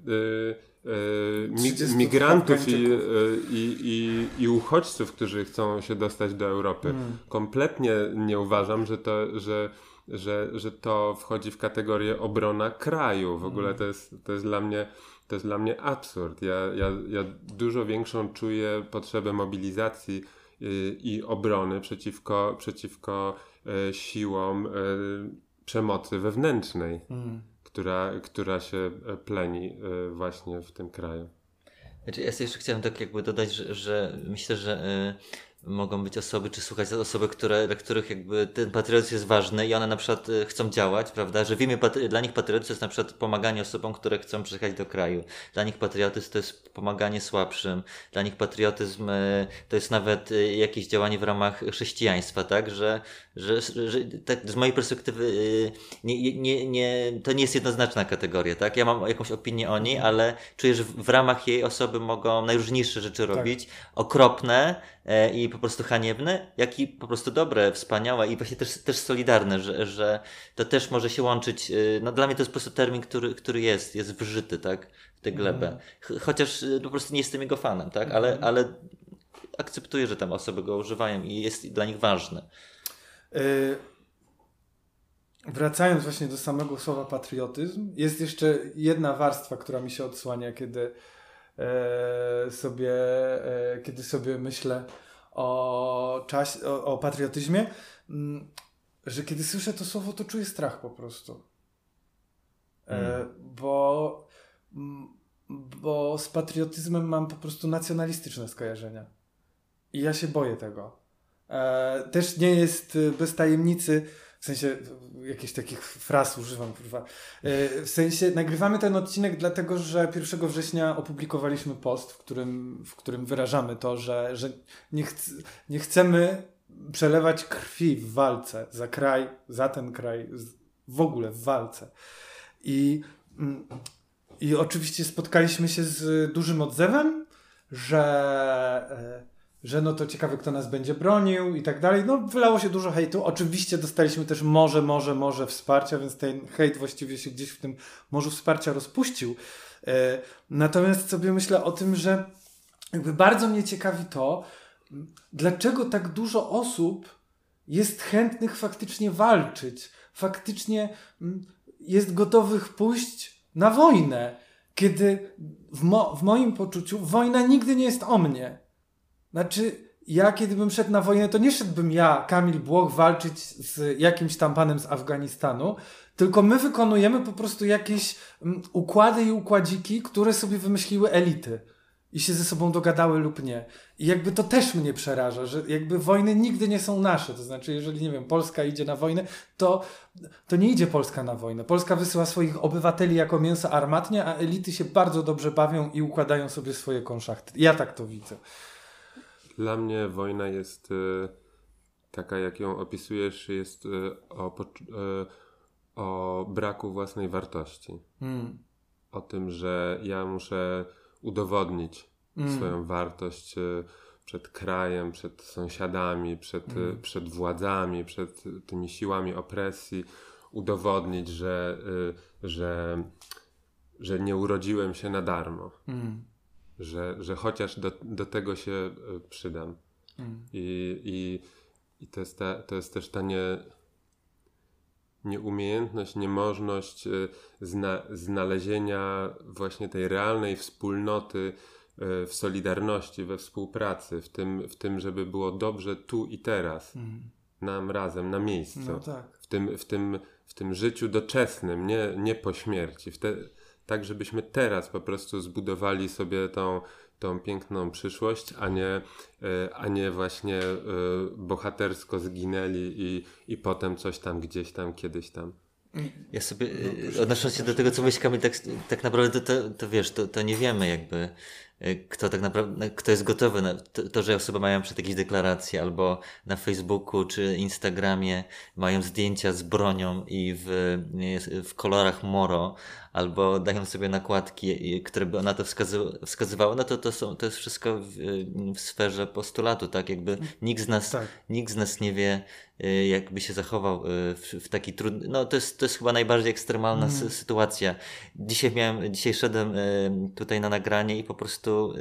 migrantów i, i, i, i uchodźców, którzy chcą się dostać do Europy. Hmm. Kompletnie nie uważam, że to, że, że, że to wchodzi w kategorię obrona kraju. W ogóle hmm. to jest, to jest dla mnie to jest dla mnie absurd. Ja, ja, ja dużo większą czuję potrzebę mobilizacji i obrony przeciwko, przeciwko y, siłom y, przemocy wewnętrznej. Mm. która, która się pleni właśnie w tym kraju. Znaczy, ja jeszcze chciałem tak jakby dodać, że, że myślę, że mogą być osoby, czy słuchać osoby, które, dla których jakby ten patriotyzm jest ważny i one na przykład y, chcą działać, prawda, że w imię, dla nich patriotyzm to jest na przykład pomaganie osobom, które chcą przyjechać do kraju. Dla nich patriotyzm to jest pomaganie słabszym. Dla nich patriotyzm y, to jest nawet y, jakieś działanie w ramach chrześcijaństwa, tak, że, że, że tak z mojej perspektywy nie, nie, nie, to nie jest jednoznaczna kategoria, tak, ja mam jakąś opinię o niej, ale czuję, że w ramach jej osoby mogą najróżniejsze rzeczy tak. robić, okropne, E, i po prostu haniebne, jak i po prostu dobre, wspaniałe i właśnie też, też solidarne, że, że to też może się łączyć. E, no dla mnie to jest po prostu termin, który, który jest, jest wżyty, tak, w tę glebę. Mm. Chociaż e, po prostu nie jestem jego fanem, tak, ale, mm. ale akceptuję, że tam osoby go używają i jest dla nich ważne. Wracając właśnie do samego słowa patriotyzm, jest jeszcze jedna warstwa, która mi się odsłania, kiedy E, sobie, e, kiedy sobie myślę o, czas, o, o patriotyzmie, mm, że kiedy słyszę to słowo, to czuję strach po prostu. E, hmm. Bo, mm, bo z patriotyzmem mam po prostu nacjonalistyczne skojarzenia. I ja się boję tego. Też nie jest bez tajemnicy, w sensie jakichś takich fraz używam, kurwa. E, w sensie nagrywamy ten odcinek dlatego, że 1 września opublikowaliśmy post, w którym, w którym wyrażamy to, że, że nie, ch nie chcemy przelewać krwi w walce za kraj, za ten kraj, w ogóle w walce. I, mm, i oczywiście spotkaliśmy się z dużym odzewem, że e, że no to ciekawe, kto nas będzie bronił i tak dalej. No, wylało się dużo hejtu. Oczywiście dostaliśmy też może, może, może wsparcia, więc ten hejt właściwie się gdzieś w tym morzu wsparcia rozpuścił. E, natomiast sobie myślę o tym, że jakby bardzo mnie ciekawi to, dlaczego tak dużo osób jest chętnych faktycznie walczyć, faktycznie mm, jest gotowych pójść na wojnę, kiedy w, mo w moim poczuciu wojna nigdy nie jest o mnie znaczy, ja kiedy bym szedł na wojnę, to nie szedłbym ja, Kamil Błoch, walczyć z jakimś tam panem z Afganistanu, tylko my wykonujemy po prostu jakieś um, układy i układziki, które sobie wymyśliły elity i się ze sobą dogadały lub nie. I jakby to też mnie przeraża, że jakby wojny nigdy nie są nasze. To znaczy, jeżeli, nie wiem, Polska idzie na wojnę, to, to nie idzie Polska na wojnę. Polska wysyła swoich obywateli jako mięso armatnie, a elity się bardzo dobrze bawią i układają sobie swoje konszachty. Ja tak to widzę. Dla mnie wojna jest y, taka, jak ją opisujesz, jest y, o, y, o braku własnej wartości. Mm. O tym, że ja muszę udowodnić mm. swoją wartość przed krajem, przed sąsiadami, przed, mm. przed władzami, przed tymi siłami opresji, udowodnić, że, że, że nie urodziłem się na darmo. Mm że, że chociaż do, do tego się e, przydam. Mm. I, i, I to jest, ta, to jest też ta nie, nieumiejętność, niemożność e, zna, znalezienia właśnie tej realnej wspólnoty e, w solidarności, we współpracy, w tym, w tym żeby było dobrze tu i teraz, mm. nam razem, na miejscu. No tak. w, tym, w, tym, w tym życiu doczesnym, nie, nie po śmierci. W te, tak żebyśmy teraz po prostu zbudowali sobie tą, tą piękną przyszłość, a nie, e, a nie właśnie e, bohatersko zginęli i, i potem coś tam gdzieś tam, kiedyś tam. Ja sobie, no, odnosząc się do tego, co myślimy, tak, tak naprawdę to, to, to wiesz, to, to nie wiemy jakby, kto tak naprawdę, kto jest gotowy na to, to, że osoby mają przed jakieś deklaracje albo na Facebooku czy Instagramie mają zdjęcia z bronią i w, w kolorach moro, albo dają sobie nakładki, które by na to wskazywały, no to to, są, to jest wszystko w, w sferze postulatu, tak? Jakby nikt z nas, tak. nikt z nas nie wie, y, jakby się zachował y, w, w taki trudny, no to jest, to jest chyba najbardziej ekstremalna mm. sytuacja. Dzisiaj miałem, dzisiaj szedłem y, tutaj na nagranie i po prostu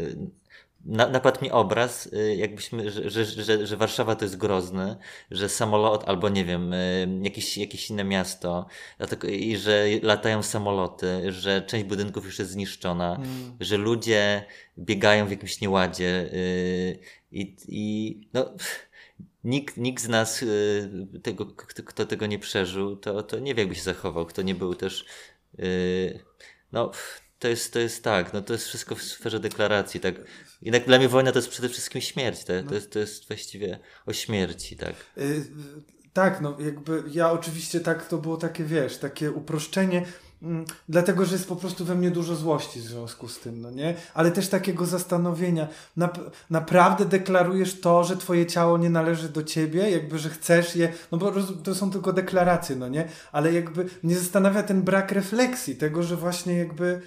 na, napadł mi obraz, y, jakbyśmy, że, że, że, że, Warszawa to jest grozny, że samolot, albo nie wiem, y, jakieś, jakieś inne miasto, dlatego, i że latają samoloty, że część budynków już jest zniszczona, hmm. że ludzie biegają w jakimś nieładzie y, i, i no, nikt, nikt z nas, tego, kto, kto tego nie przeżył, to, to nie wie, jakby się zachował, kto nie był też no, to jest, to jest tak, no to jest wszystko w sferze deklaracji, tak. Jednak dla mnie wojna to jest przede wszystkim śmierć, tak? to, jest, to jest właściwie o śmierci, tak. Yy, tak, no jakby ja oczywiście tak, to było takie, wiesz, takie uproszczenie, mm, dlatego, że jest po prostu we mnie dużo złości w związku z tym, no nie? Ale też takiego zastanowienia. Nap naprawdę deklarujesz to, że twoje ciało nie należy do ciebie, jakby, że chcesz je, no bo to są tylko deklaracje, no nie? Ale jakby mnie zastanawia ten brak refleksji, tego, że właśnie jakby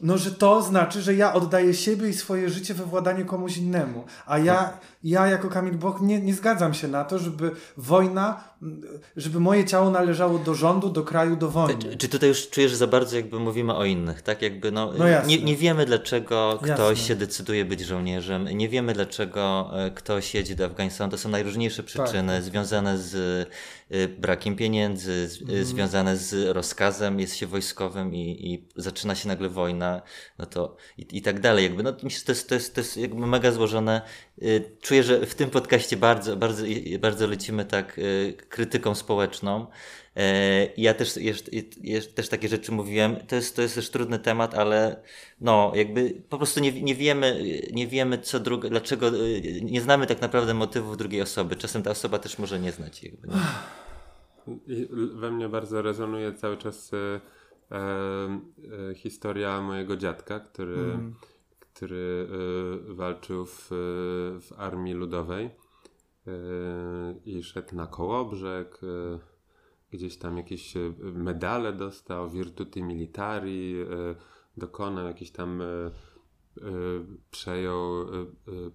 no, że to znaczy, że ja oddaję siebie i swoje życie we władanie komuś innemu. A ja, ja jako Kamil Boch nie, nie zgadzam się na to, żeby wojna, żeby moje ciało należało do rządu, do kraju, do wojny. Czy, czy tutaj już czujesz za bardzo, jakby mówimy o innych, tak? Jakby no, no nie, nie wiemy, dlaczego ktoś jasne. się decyduje być żołnierzem. Nie wiemy, dlaczego e, ktoś jedzie do Afganistanu. To są najróżniejsze przyczyny tak. związane z Y, brakiem pieniędzy, mm. związane z rozkazem, jest się wojskowym i, i zaczyna się nagle wojna, no to i, i tak dalej. Jakby, no, myślę, to jest, to, jest, to jest jakby mega złożone. Y, czuję, że w tym podcaście bardzo, bardzo, bardzo lecimy tak krytyką społeczną. E, ja też, też takie rzeczy mówiłem. To jest, to jest też trudny temat, ale no, jakby po prostu nie, nie wiemy, nie wiemy co druga, dlaczego, nie znamy tak naprawdę motywów drugiej osoby. Czasem ta osoba też może nie znać. Jakby, nie? We mnie bardzo rezonuje cały czas e, e, historia mojego dziadka, który, mm. Który e, walczył w, w armii ludowej e, i szedł na kołobrzeg. Gdzieś tam jakieś medale dostał, Virtuti Militari, dokonał jakiś tam przejął,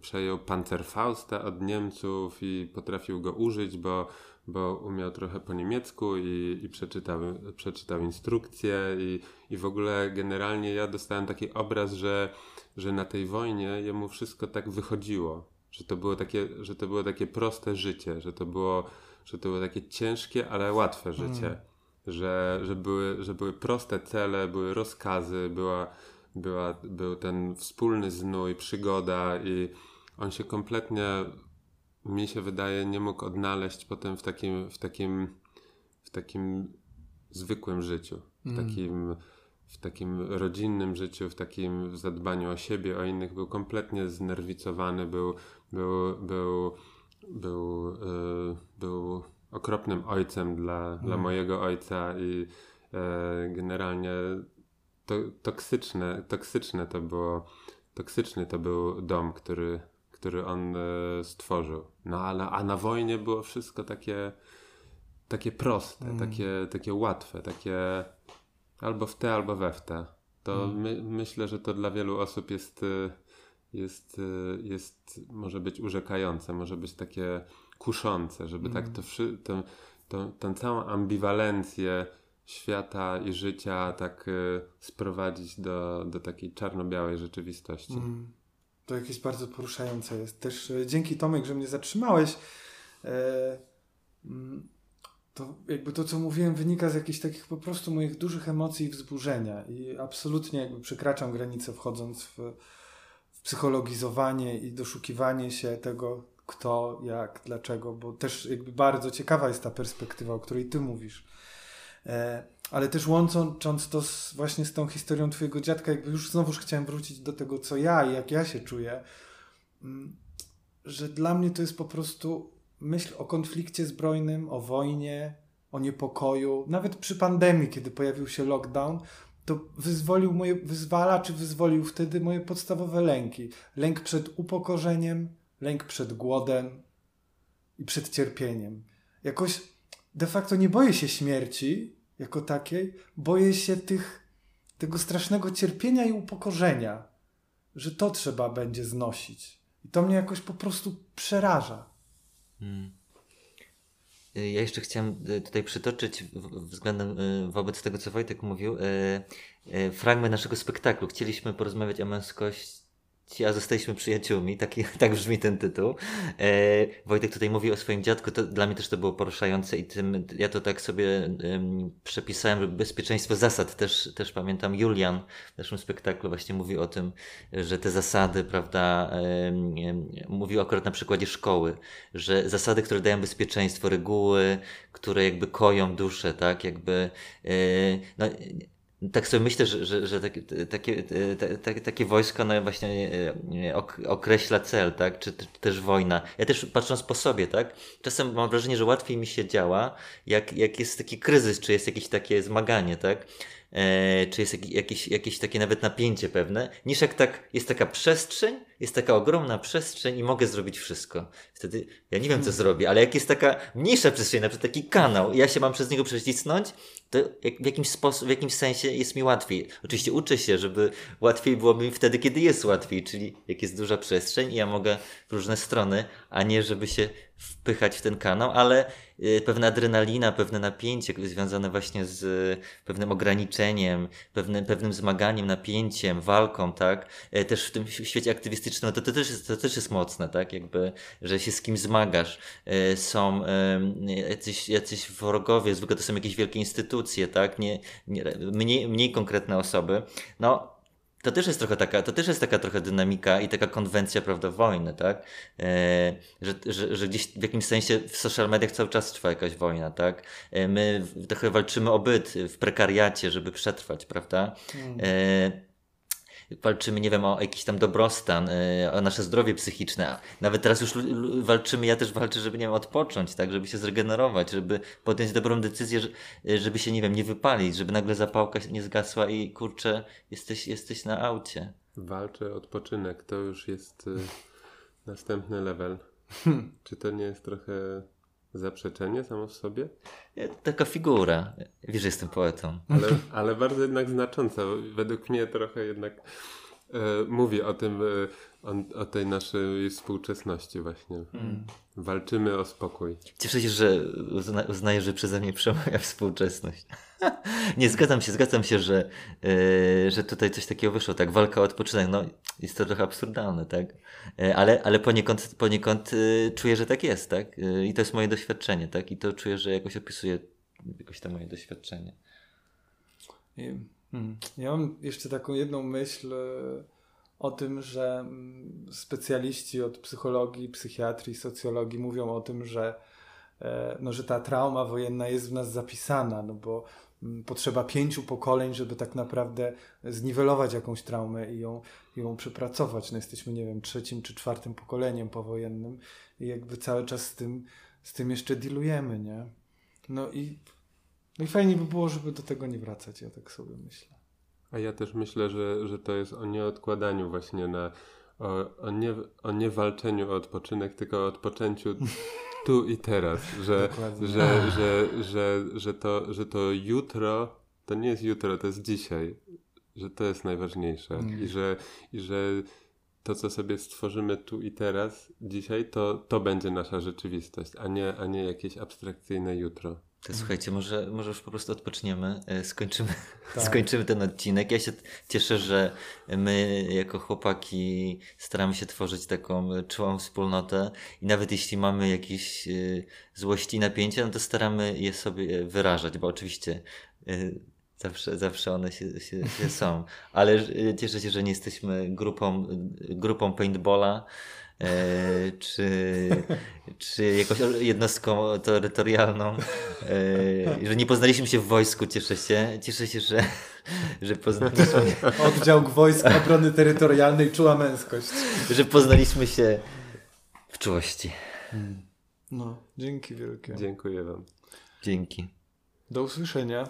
przejął Panzerfausta od Niemców i potrafił go użyć, bo bo umiał trochę po niemiecku i, i przeczytał, przeczytał instrukcje i, i w ogóle generalnie ja dostałem taki obraz, że, że na tej wojnie jemu wszystko tak wychodziło, że to było takie, że to było takie proste życie, że to było, że to było takie ciężkie, ale łatwe życie. Mm. Że, że, były, że były proste cele, były rozkazy, była, była, był ten wspólny znój, przygoda i on się kompletnie mi się wydaje, nie mógł odnaleźć potem w takim, w takim, w takim zwykłym życiu, w mm. takim w takim rodzinnym życiu, w takim zadbaniu o siebie, o innych, był kompletnie znerwicowany, był, był, był, był, yy, był okropnym ojcem dla, mm. dla mojego ojca i yy, generalnie to, toksyczne, toksyczne to było, toksyczny to był dom, który, który on e, stworzył. No ale a na wojnie było wszystko takie, takie proste, mm. takie, takie łatwe, takie albo w te, albo we w te. To mm. my, myślę, że to dla wielu osób jest, e, jest, e, jest, może być urzekające, może być takie kuszące, żeby mm. tak to, to, to, tę całą ambiwalencję świata i życia tak sprowadzić do, do takiej czarno-białej rzeczywistości. Mm. To jakieś bardzo poruszające jest. Też e, dzięki Tomek, że mnie zatrzymałeś. E, mm, to jakby to, co mówiłem, wynika z jakichś takich po prostu moich dużych emocji i wzburzenia. I absolutnie jakby przekraczam granicę wchodząc w, w psychologizowanie i doszukiwanie się tego, kto, jak, dlaczego, bo też jakby bardzo ciekawa jest ta perspektywa, o której ty mówisz. Ale też łącząc to z, właśnie z tą historią twojego dziadka, jakby już znowuż chciałem wrócić do tego, co ja i jak ja się czuję, mm, że dla mnie to jest po prostu myśl o konflikcie zbrojnym, o wojnie, o niepokoju. Nawet przy pandemii, kiedy pojawił się lockdown, to wyzwolił moje, wyzwala czy wyzwolił wtedy moje podstawowe lęki. Lęk przed upokorzeniem, lęk przed głodem i przed cierpieniem. Jakoś de facto nie boję się śmierci, jako takiej, boję się tych, tego strasznego cierpienia i upokorzenia, że to trzeba będzie znosić. I to mnie jakoś po prostu przeraża. Hmm. Ja jeszcze chciałem e, tutaj przytoczyć względem e, wobec tego, co Wojtek mówił, fragment naszego spektaklu. Chcieliśmy porozmawiać o męskości a zostaliśmy przyjaciółmi, taki, tak brzmi ten tytuł. E, Wojtek tutaj mówi o swoim dziadku, to dla mnie też to było poruszające i tym, ja to tak sobie przepisałem, że bezpieczeństwo zasad, też, też pamiętam Julian w naszym spektaklu właśnie mówi o tym, że te zasady, prawda, mówił akurat na przykładzie szkoły, że zasady, które dają bezpieczeństwo, reguły, które jakby koją duszę, tak, jakby, e, no, tak sobie myślę, że, że, że takie, takie, takie, takie wojsko no właśnie e, ok, określa cel, tak? Czy, czy, też wojna. Ja też patrząc po sobie, tak? Czasem mam wrażenie, że łatwiej mi się działa, jak, jak jest taki kryzys, czy jest jakieś takie zmaganie, tak? E, czy jest jakieś, jakieś takie nawet napięcie pewne, niż jak tak jest taka przestrzeń, jest taka ogromna przestrzeń i mogę zrobić wszystko. Wtedy ja nie wiem, co hmm. zrobię, ale jak jest taka mniejsza przestrzeń, na przykład taki kanał, i ja się mam przez niego przecisnąć, to w jakimś sposób, w jakimś sensie jest mi łatwiej. Oczywiście uczę się, żeby łatwiej było mi wtedy, kiedy jest łatwiej, czyli jak jest duża przestrzeń i ja mogę w różne strony, a nie żeby się wpychać w ten kanał, ale pewna adrenalina, pewne napięcie związane właśnie z pewnym ograniczeniem, pewnym, pewnym zmaganiem, napięciem, walką, tak? E, też w tym świecie aktywistycznym, no to, to, też jest, to też jest mocne, tak? Jakby, że się z kim zmagasz. Są jacyś, jacyś wrogowie, zwykle to są jakieś wielkie instytucje, tak? Nie, nie, mniej, mniej konkretne osoby. No, to też jest trochę taka, to też jest taka trochę dynamika i taka konwencja, prawda, wojny, tak? E, że, że, że gdzieś w jakimś sensie w social mediach cały czas trwa jakaś wojna, tak? E, my trochę walczymy o byt w prekariacie, żeby przetrwać, prawda? Mm. E, walczymy, nie wiem, o jakiś tam dobrostan, y, o nasze zdrowie psychiczne. Nawet teraz już walczymy, ja też walczę, żeby, nie wiem, odpocząć, tak, żeby się zregenerować, żeby podjąć dobrą decyzję, y, żeby się, nie wiem, nie wypalić, żeby nagle zapałka nie zgasła i kurczę, jesteś, jesteś na aucie. Walczę odpoczynek, to już jest y, następny level. Czy to nie jest trochę zaprzeczenie samo w sobie? Taka figura. Wiesz, że jestem poetą. Ale, ale bardzo jednak znacząca. Według mnie trochę jednak e, mówi o tym, e, o, o, tej naszej współczesności właśnie. Mm. Walczymy o spokój. Cieszę się, że uzna, uznajesz, że przeze mnie przemawia współczesność. Nie, zgadzam się, zgadzam się, że, yy, że tutaj coś takiego wyszło, tak, walka o odpoczynek, no jest to trochę absurdalne, tak, yy, ale, ale poniekąd, poniekąd yy, czuję, że tak jest, tak, i to jest moje doświadczenie, tak, i to czuję, że jakoś opisuje jakoś to moje doświadczenie. Hmm, ja mam jeszcze taką jedną myśl o tym, że mm, specjaliści od psychologii, psychiatrii, socjologii mówią o tym, że, e, no, że ta trauma wojenna jest w nas zapisana, no bo mm, potrzeba pięciu pokoleń, żeby tak naprawdę zniwelować jakąś traumę i ją, ją przepracować. No jesteśmy, nie wiem, trzecim czy czwartym pokoleniem powojennym i jakby cały czas z tym, z tym jeszcze dealujemy, nie? No i, no i fajnie by było, żeby do tego nie wracać, ja tak sobie myślę. A ja też myślę, że, że to jest o nieodkładaniu właśnie na o, o, nie, o nie walczeniu o odpoczynek, tylko o odpoczęciu tu i teraz, że, że, że, że, że, że, to, że to jutro to nie jest jutro, to jest dzisiaj, że to jest najważniejsze mm. i, że, i że to, co sobie stworzymy tu i teraz, dzisiaj, to, to będzie nasza rzeczywistość, a nie, a nie jakieś abstrakcyjne jutro. To słuchajcie, może, może już po prostu odpoczniemy, e, skończymy, tak. skończymy ten odcinek. Ja się cieszę, że my jako chłopaki staramy się tworzyć taką czułą wspólnotę i nawet jeśli mamy jakieś e, złości i napięcia, no to staramy je sobie wyrażać, bo oczywiście e, zawsze, zawsze one się, się, się są. Ale cieszę się, że nie jesteśmy grupą, grupą paintballa, czy, czy jakąś jednostką terytorialną, e, że nie poznaliśmy się w wojsku, cieszę się. Cieszę się, że, że poznaliśmy... Oddział Wojsk Obrony Terytorialnej Czuła Męskość. Że poznaliśmy się w czułości. No, dzięki wielkie. Dziękuję Wam. Dzięki. Do usłyszenia.